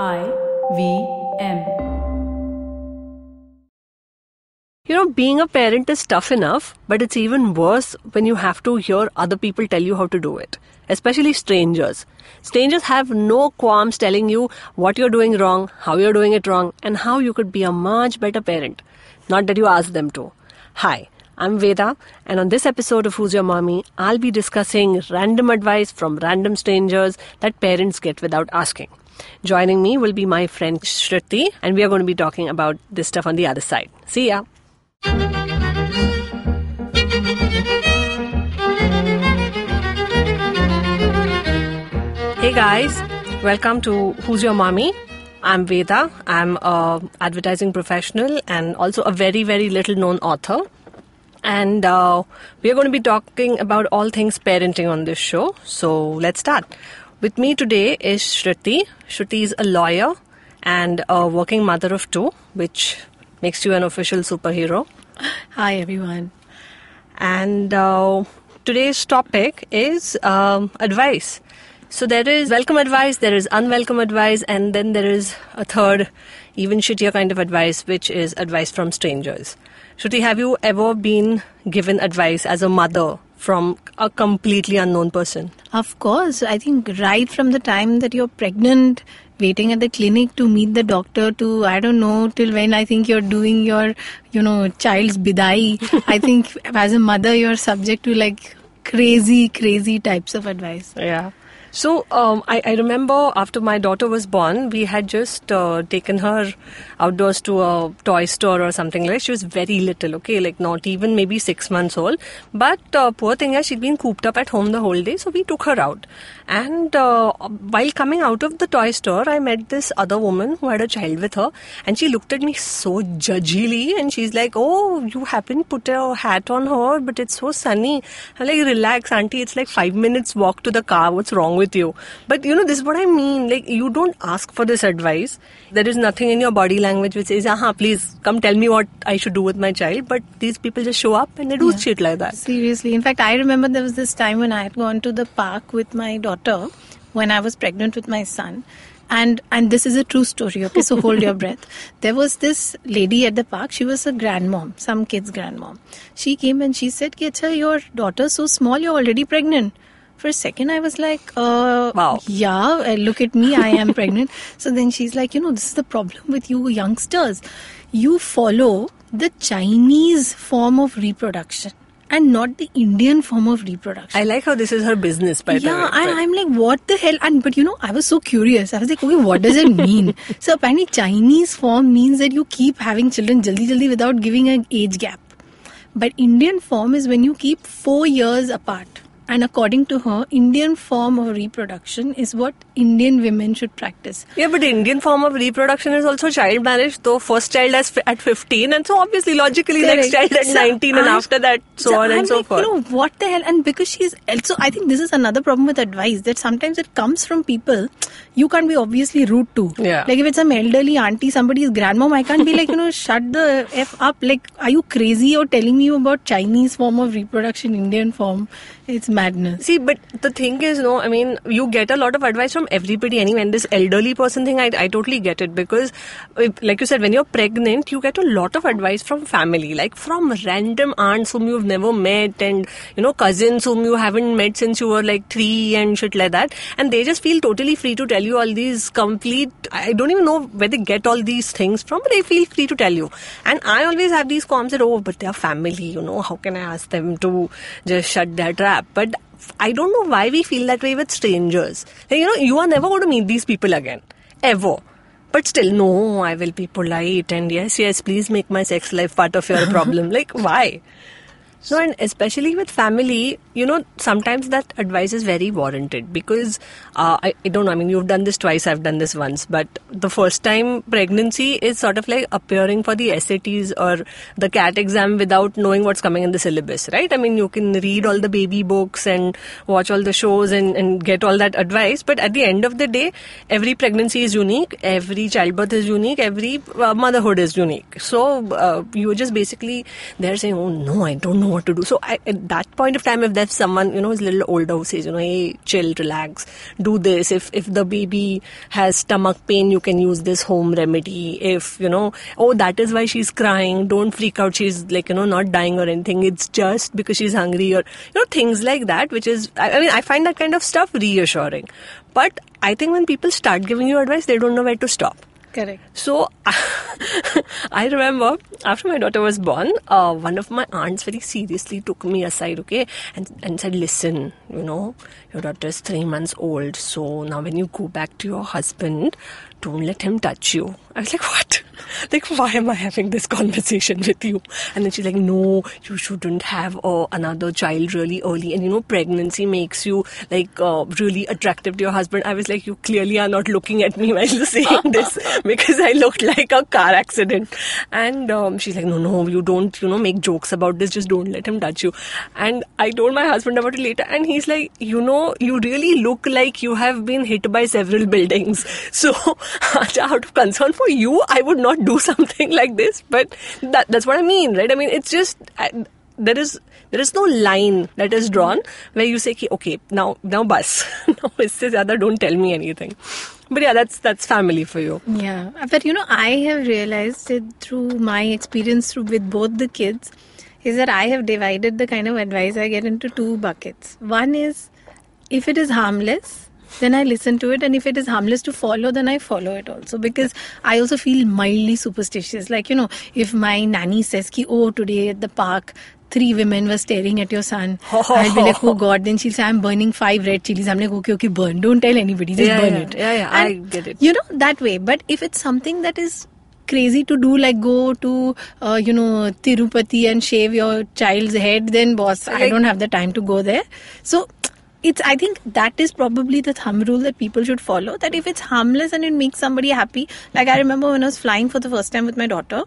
I V M. You know, being a parent is tough enough, but it's even worse when you have to hear other people tell you how to do it, especially strangers. Strangers have no qualms telling you what you're doing wrong, how you're doing it wrong, and how you could be a much better parent. Not that you ask them to. Hi, I'm Veda, and on this episode of Who's Your Mommy, I'll be discussing random advice from random strangers that parents get without asking. Joining me will be my friend Shruti, and we are going to be talking about this stuff on the other side. See ya. Hey guys, welcome to Who's Your Mommy? I'm Veda. I'm a advertising professional and also a very very little known author. And uh, we are going to be talking about all things parenting on this show. So let's start. With me today is Shruti. Shruti is a lawyer and a working mother of two, which makes you an official superhero. Hi, everyone. And uh, today's topic is um, advice. So there is welcome advice, there is unwelcome advice, and then there is a third, even shittier kind of advice, which is advice from strangers. Shruti, have you ever been given advice as a mother from a completely unknown person? Of course, I think right from the time that you're pregnant, waiting at the clinic to meet the doctor, to I don't know till when I think you're doing your, you know, child's bidai. I think as a mother, you're subject to like crazy, crazy types of advice. Yeah. So um, I, I, remember after my daughter was born, we had just uh, taken her outdoors to a toy store or something like. That. She was very little, okay, like not even maybe six months old. But uh, poor thing, yeah, she'd been cooped up at home the whole day, so we took her out. And uh, while coming out of the toy store, I met this other woman who had a child with her, and she looked at me so judgily, and she's like, "Oh, you haven't put a hat on her, but it's so sunny." I'm like, "Relax, auntie. It's like five minutes walk to the car. What's wrong?" With you. But you know, this is what I mean. Like, you don't ask for this advice. There is nothing in your body language which says, aha, please come tell me what I should do with my child. But these people just show up and they do yeah. shit like that. Seriously. In fact, I remember there was this time when I had gone to the park with my daughter when I was pregnant with my son and and this is a true story okay so hold your breath there was this lady at the park she was a grandmom some kid's grandmom she came and she said Acha, your daughter's so small you're already pregnant for a second i was like uh, wow yeah uh, look at me i am pregnant so then she's like you know this is the problem with you youngsters you follow the chinese form of reproduction and not the Indian form of reproduction. I like how this is her business, by yeah, the way. Yeah, and I'm like, what the hell? And but you know, I was so curious. I was like, okay, what does it mean? so apparently, Chinese form means that you keep having children jaldi jaldi without giving an age gap. But Indian form is when you keep four years apart. And according to her, Indian form of reproduction is what Indian women should practice. Yeah, but Indian form of reproduction is also child marriage, though first child at 15, and so obviously, logically, Correct. next child at so 19, and after that, so, so on I'm and so like, forth. You know, what the hell? And because she's also, I think this is another problem with advice that sometimes it comes from people you can't be obviously rude to. Yeah. Like if it's some elderly auntie, somebody's grandmom, I can't be like, you know, shut the F up. Like, are you crazy or telling me about Chinese form of reproduction, Indian form? It's madness. See, but the thing is, no, I mean, you get a lot of advice from everybody anyway. And this elderly person thing, I, I totally get it because, like you said, when you're pregnant, you get a lot of advice from family, like from random aunts whom you've never met and, you know, cousins whom you haven't met since you were like three and shit like that. And they just feel totally free to tell you all these complete, I don't even know where they get all these things from, but they feel free to tell you. And I always have these qualms that, oh, but they're family, you know, how can I ask them to just shut their trap? But I don't know why we feel that way with strangers. Like, you know, you are never going to meet these people again. Ever. But still, no, I will be polite and yes, yes, please make my sex life part of your problem. like, why? No, and especially with family, you know, sometimes that advice is very warranted because uh, I, I, don't know. I mean, you've done this twice, I've done this once, but the first time pregnancy is sort of like appearing for the SATs or the CAT exam without knowing what's coming in the syllabus, right? I mean, you can read all the baby books and watch all the shows and, and get all that advice, but at the end of the day, every pregnancy is unique, every childbirth is unique, every uh, motherhood is unique. So uh, you're just basically there saying, oh no, I don't know what to do. So I, at that point of time, if there's someone you know who's a little older who says, you know, hey, chill, relax, do this. If if the baby has stomach pain, you can use this home remedy. If you know, oh, that is why she's crying. Don't freak out. She's like you know not dying or anything. It's just because she's hungry or you know things like that. Which is, I, I mean, I find that kind of stuff reassuring. But I think when people start giving you advice, they don't know where to stop. Correct. So I remember after my daughter was born, uh, one of my aunts very seriously took me aside, okay, and, and said, Listen, you know, your daughter is three months old, so now when you go back to your husband, don't let him touch you. I was like, What? like, why am I having this conversation with you? And then she's like, No, you shouldn't have uh, another child really early. And you know, pregnancy makes you like uh, really attractive to your husband. I was like, You clearly are not looking at me while you're saying this because I looked like a car accident. And um, she's like, No, no, you don't, you know, make jokes about this. Just don't let him touch you. And I told my husband about it later, and he's like, You know, you really look like you have been hit by several buildings. So, out of concern for you, I would not do something like this. But that, that's what I mean, right? I mean, it's just. I, there is there is no line that is drawn where you say, "Ki, okay, now now bus, now isse zyada don't tell me anything. But yeah, that's that's family for you. Yeah, but you know, I have realized it through my experience through with both the kids is that I have divided the kind of advice I get into two buckets. One is if it is harmless, then I listen to it, and if it is harmless to follow, then I follow it also because I also feel mildly superstitious. Like you know, if my nanny says ki, "Oh, today at the park." Three women were staring at your son. I'll be like, oh God. Then she'll say, I'm burning five red chilies. I'm like, okay, okay, burn. Don't tell anybody. Just Yeah, burn yeah, it. yeah, yeah, I get it. You know, that way. But if it's something that is crazy to do, like go to, uh, you know, Tirupati and shave your child's head, then boss, I don't have the time to go there. So, it's i think that is probably the thumb rule that people should follow that if it's harmless and it makes somebody happy like i remember when i was flying for the first time with my daughter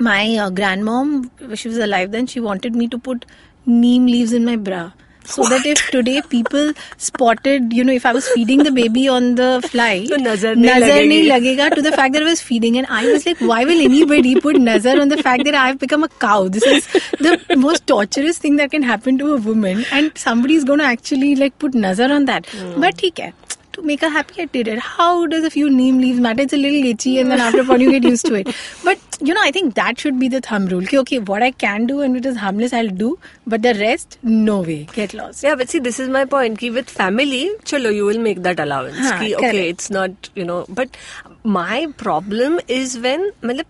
my uh, grandmom she was alive then she wanted me to put neem leaves in my bra so what? that if today people spotted, you know, if I was feeding the baby on the fly, so nazar, nazar lagega to the fact that I was feeding. And I was like, why will anybody put nazar on the fact that I've become a cow? This is the most torturous thing that can happen to a woman. And somebody is going to actually like put nazar on that. Mm. But he can to make her happy, I did it. How does a few neem leaves matter? It's a little itchy, and then after a while you get used to it. But you know, I think that should be the thumb rule. Okay, what I can do and it is harmless, I'll do. But the rest, no way. Get lost. Yeah, but see, this is my point. Ki with family, chalo, you will make that allowance. Haan, ki, okay, it's not, you know. But my problem is when, malab,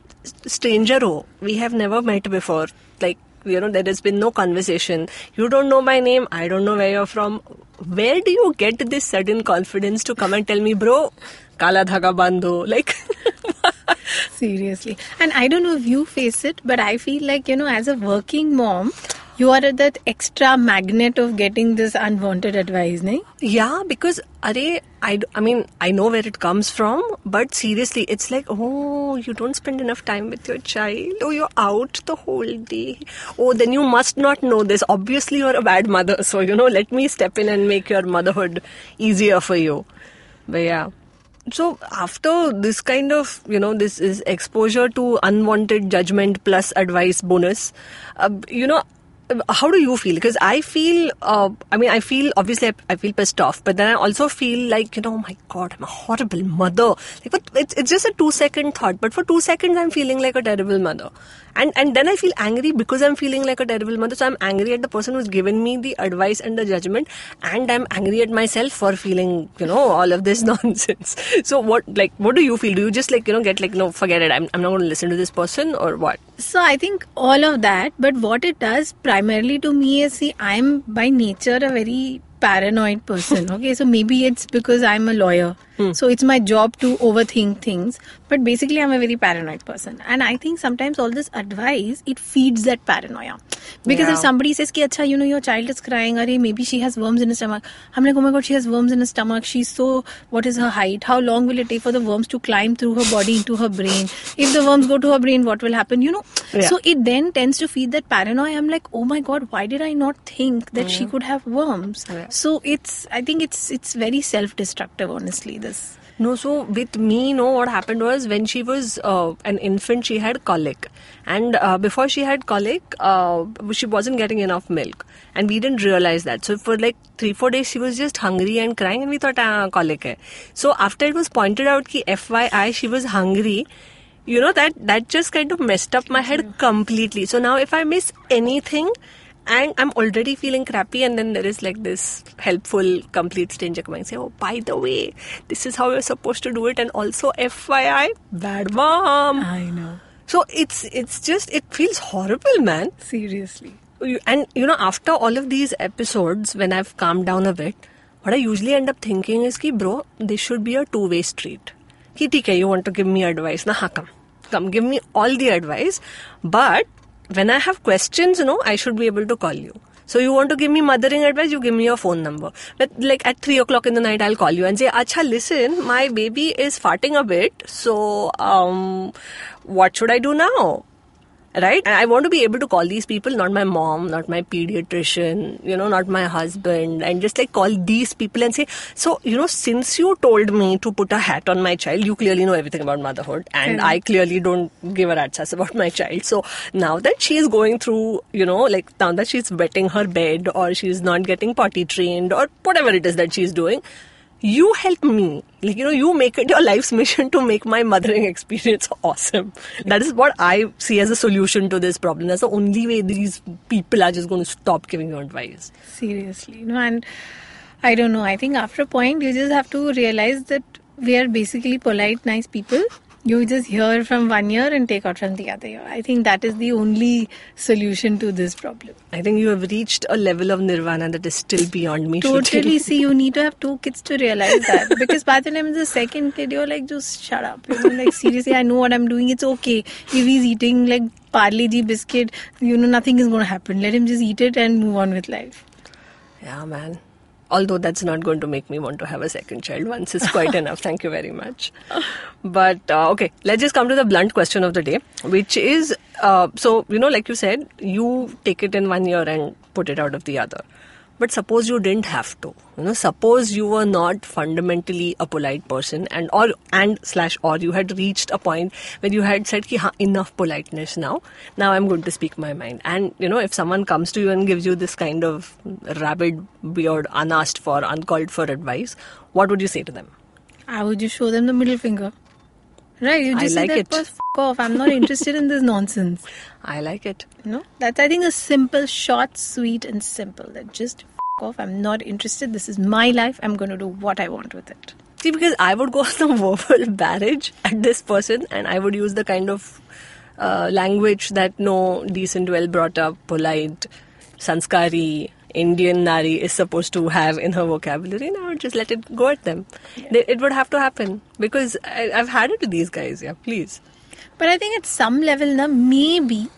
stranger ho, we have never met before. Like, you know, there has been no conversation. You don't know my name. I don't know where you're from. Where do you get this sudden confidence to come and tell me, bro, kala dhaga? Like, Seriously. And I don't know if you face it, but I feel like, you know, as a working mom, you are that extra magnet of getting this unwanted advice, nahi? Yeah, because are I mean I know where it comes from, but seriously, it's like oh you don't spend enough time with your child. Oh you're out the whole day. Oh then you must not know this. Obviously you're a bad mother, so you know let me step in and make your motherhood easier for you. But yeah. So after this kind of you know this is exposure to unwanted judgment plus advice bonus, uh, you know how do you feel? Because I feel, uh, I mean, I feel obviously I, I feel pissed off, but then I also feel like you know, oh my God, I'm a horrible mother. Like, it's it's just a two second thought, but for two seconds I'm feeling like a terrible mother, and and then I feel angry because I'm feeling like a terrible mother. So I'm angry at the person who's given me the advice and the judgment, and I'm angry at myself for feeling you know all of this nonsense. So what like what do you feel? Do you just like you know get like no forget it? I'm I'm not going to listen to this person or what? So I think all of that, but what it does primarily to me is see, I'm by nature a very paranoid person. Okay, so maybe it's because I'm a lawyer. Hmm. So it's my job to overthink things. But basically, I'm a very paranoid person. And I think sometimes all this advice, it feeds that paranoia. Because Yeah. if somebody says, Ki, Acha, you know, your child is crying, or maybe she has worms in her stomach. I'm like, oh my god, she has worms in her stomach. She's so, what is her height? How long will it take for the worms to climb through her body into her brain? If the worms go to her brain, what will happen? You know? Yeah. So it then tends to feed that paranoia. I'm like, oh my god, why did I not think that she mm. could have worms? So it's, I think it's it's very self-destructive, honestly. This. No, so with me, no, what happened was when she was uh, an infant, she had colic. And uh, before she had colic, uh, she wasn't getting enough milk. And we didn't realize that. So for like three, four days, she was just hungry and crying, and we thought, ah, colic hai. So after it was pointed out ki FYI, she was hungry, you know, that, that just kind of messed up my head completely. So now if I miss anything, and I'm already feeling crappy, and then there is like this helpful, complete stranger coming and say, "Oh, by the way, this is how you're supposed to do it," and also, FYI, bad mom. I know. So it's it's just it feels horrible, man. Seriously. And you know, after all of these episodes, when I've calmed down a bit, what I usually end up thinking is, "Ki bro, this should be a two-way street." Ki hai, you want to give me advice? Na, ha, come, come, give me all the advice. But when I have questions, you know, I should be able to call you. So you want to give me mothering advice, you give me your phone number. But like at three o'clock in the night, I'll call you and say, "Acha, listen, my baby is farting a bit. So um, what should I do now?" Right? And i want to be able to call these people not my mom not my pediatrician you know not my husband and just like call these people and say so you know since you told me to put a hat on my child you clearly know everything about motherhood and i clearly don't give a rat's ass about my child. So now that she is going through you know like now that she's wetting her bed or she's not getting potty trained or whatever it is that she's doing you help me. Like, you know, you make it your life's mission to make my mothering experience awesome. That is what I see as a solution to this problem. That's the only way these people are just going to stop giving you advice. Seriously. No, and I don't know. I think after a point, you just have to realize that we are basically polite, nice people. You just hear from one ear and take out from the other ear. I think that is the only solution to this problem. I think you have reached a level of nirvana that is still beyond me. Totally. See, you need to have two kids to realize that. Because by the time the second kid, you're like, just shut up. You know, like, seriously, I know what I'm doing. It's okay. If he's eating like Parle G biscuit, you know, nothing is going to happen. Let him just eat it and move on with life. Yeah, man. Although that's not going to make me want to have a second child once is quite enough. Thank you very much. But uh, okay, let's just come to the blunt question of the day, which is uh, so you know, like you said, you take it in one year and put it out of the other. But suppose you didn't have to. You know, suppose you were not fundamentally a polite person, and or and slash or you had reached a point where you had said, "Ki, हाँ, enough politeness now. Now I'm going to speak my mind." And you know, if someone comes to you and gives you this kind of rabid, weird, unasked for, uncalled for advice, what would you say to them? I would just show them the middle finger. Right? You I just like say it. that "Boss, f- off. I'm not interested in this nonsense. I like it. You know, that's I think a simple, short, sweet, and simple. That just f- off. I'm not interested. This is my life. I'm going to do what I want with it. See, because I would go on the verbal barrage at this person and I would use the kind of uh, language that no decent, well brought up, polite, sanskari, Indian Nari is supposed to have in her vocabulary. And I would just let it go at them. They, it would have to happen because I, I've had it with these guys. Yeah, please. But I think at some level, now maybe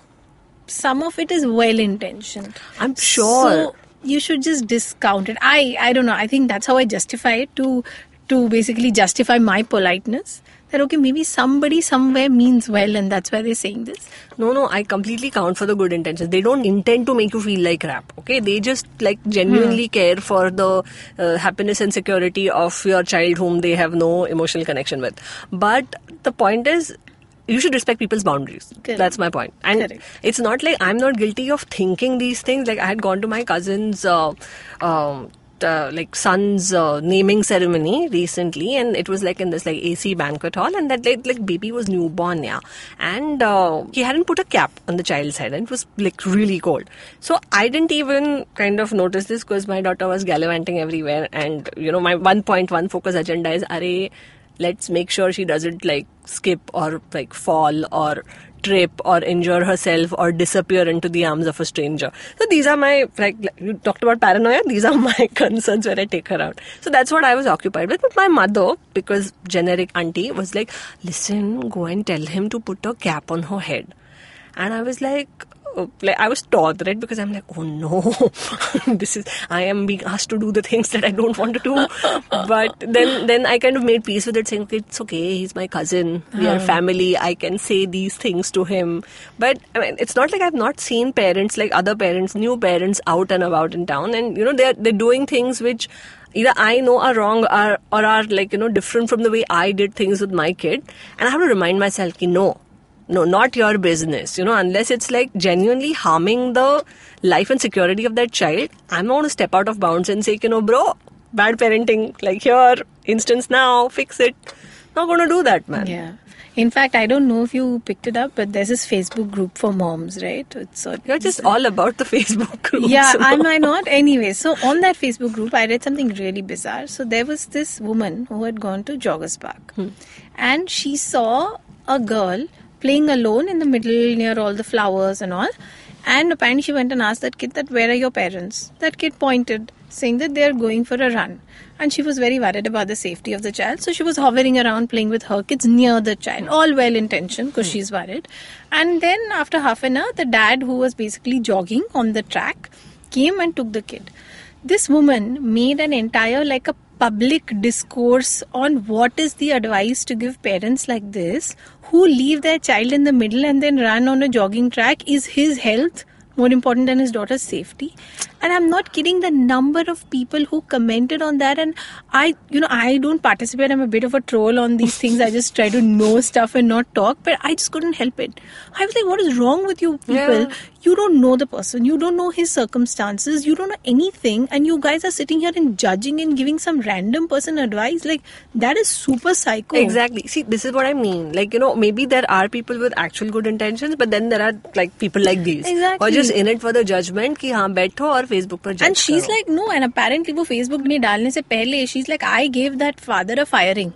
some of it is well intentioned. I'm sure. So you should just discount it. I I don't know. I think that's how I justify it to to basically justify my politeness. That okay, maybe somebody somewhere means well, and that's why they're saying this. No, no, I completely count for the good intentions. They don't intend to make you feel like crap, okay? They just like genuinely care for the uh, happiness and security of your child whom they have no emotional connection with. But the point is, you should respect people's boundaries. Correct. That's my point. And Correct. it's not like I'm not guilty of thinking these things. Like I had gone to my cousin's. Uh, um, uh, like son's uh, naming ceremony recently and it was like in this like AC banquet hall and that like, like baby was newborn yeah. And uh, he hadn't put a cap on the child's head and it was like really cold. So I didn't even kind of notice this because my daughter was gallivanting everywhere and you know my 1.1 focus agenda is are let's make sure she doesn't like skip or like fall or trip or injure herself or disappear into the arms of a stranger. So these are my like, you talked about paranoia. These are my concerns when I take her out. So that's what I was occupied with. But my mother, because generic auntie, was like, "Listen, go and tell him to put a cap on her head." And I was like, like I was taught right because I'm like, oh no, this is I am being asked to do the things that I don't want to do. but then then I kind of made peace with it, saying, okay, it's okay. He's my cousin. We are hmm. family. I can say these things to him. But I mean, it's not like I've not seen parents like other parents, new parents out and about in town, and you know they're they're doing things which either I know are wrong or, or are like, you know, different from the way I did things with my kid. And I have to remind myself, ki, no, no, not your business. You know, unless it's like genuinely harming the life and security of that child, I'm not going to step out of bounds and say, you know, bro, bad parenting, like here, instance now, fix it. Not going to do that, man. Yeah. In fact, I don't know if you picked it up, but there's this Facebook group for moms, right? It's You're just all about the Facebook group. yeah, am I not? Anyway, so on that Facebook group, I read something really bizarre. So there was this woman who had gone to Joggers Park, hmm. and she saw a girl playing alone in the middle near all the flowers and all. And apparently, she went and asked that kid that where are your parents? That kid pointed, saying that they are going for a run. And she was very worried about the safety of the child, so she was hovering around playing with her kids near the child, all well intentioned because hmm. she's worried. And then after half an hour, the dad, who was basically jogging on the track, came and took the kid. This woman made an entire like a public discourse on what is the advice to give parents like this who leave their child in the middle and then run on a jogging track? Is his health more important than his daughter's safety and i'm not kidding the number of people who commented on that and i you know i don't participate. I'm a bit of a troll on these things. I just try to know stuff and not talk but i just couldn't help it. I was like what is wrong with you people? Yeah. you don't know the person. You don't know his circumstances. You don't know anything. And you guys are sitting here and judging and giving some random person advice. Like that is super psycho. Exactly. See this is what i mean. Like you know maybe there are people with actual good intentions but then there are like people like these exactly. or just in it for the judgment ki ha baitho aur Facebook पर judge and she's करो. like no and apparently वो Facebook में डालने से पहले she's like I gave that father a firing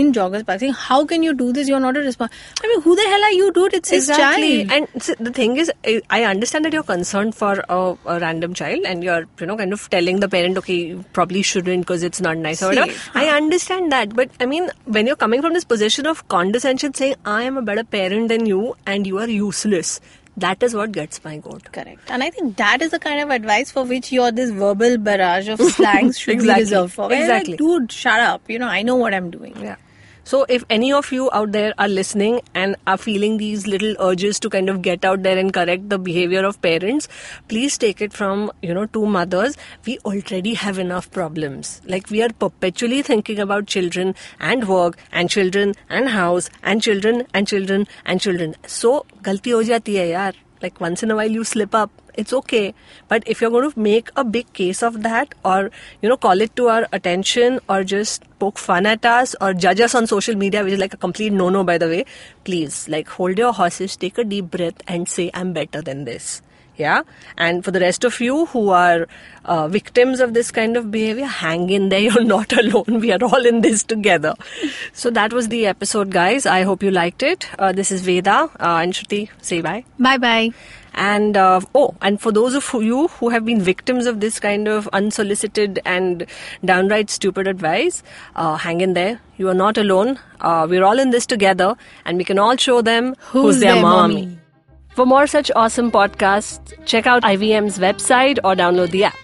in joggers park saying how can you do this you're not a respond I mean who the hell are you dude it's his Exactly. child And see, the thing is, I- I understand that you're concerned for a, a random child and you're, you know, kind of telling the parent, okay, you probably shouldn't because it's not nice or whatever. Safe, I understand that. But I mean, when you're coming from this position of condescension saying, I am a better parent than you and you are useless, that is what gets my goat. Correct. And I think that is the kind of advice for which your this verbal barrage of slangs should Exactly. be reserved for. Where, like, Exactly. dude, shut up. You know, I know what I'm doing. Yeah. So if any of you out there are listening and are feeling these little urges to kind of get out there and correct the behavior of parents, please take it from, you know, two mothers. We already have enough problems. Like we are perpetually thinking about children and work and children and house and children and children and children. So galti ho jati hai yaar. Like once in a while you slip up it's okay. But if you're going to make a big case of that or you know call it to our attention or just poke fun at us or judge us on social media which is like a complete no no by the way please like hold your horses take a deep breath and say i'm better than this yeah and for the rest of you who are uh, victims of this kind of behavior hang in there you're not alone we are all in this together so that was the episode guys i hope you liked it uh, this is veda uh, and shruti say bye Bye bye. and uh, oh, and for those of you who have been victims of this kind of unsolicited and downright stupid advice, uh, hang in there. You are not alone. Uh, we're all in this together, and we can all show them who's, their, their mommy. mommy. For more such awesome podcasts, check out IVM's website or download the app.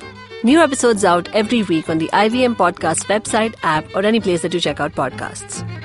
New episodes out every week on the IVM Podcast website, app, or any place that you check out podcasts.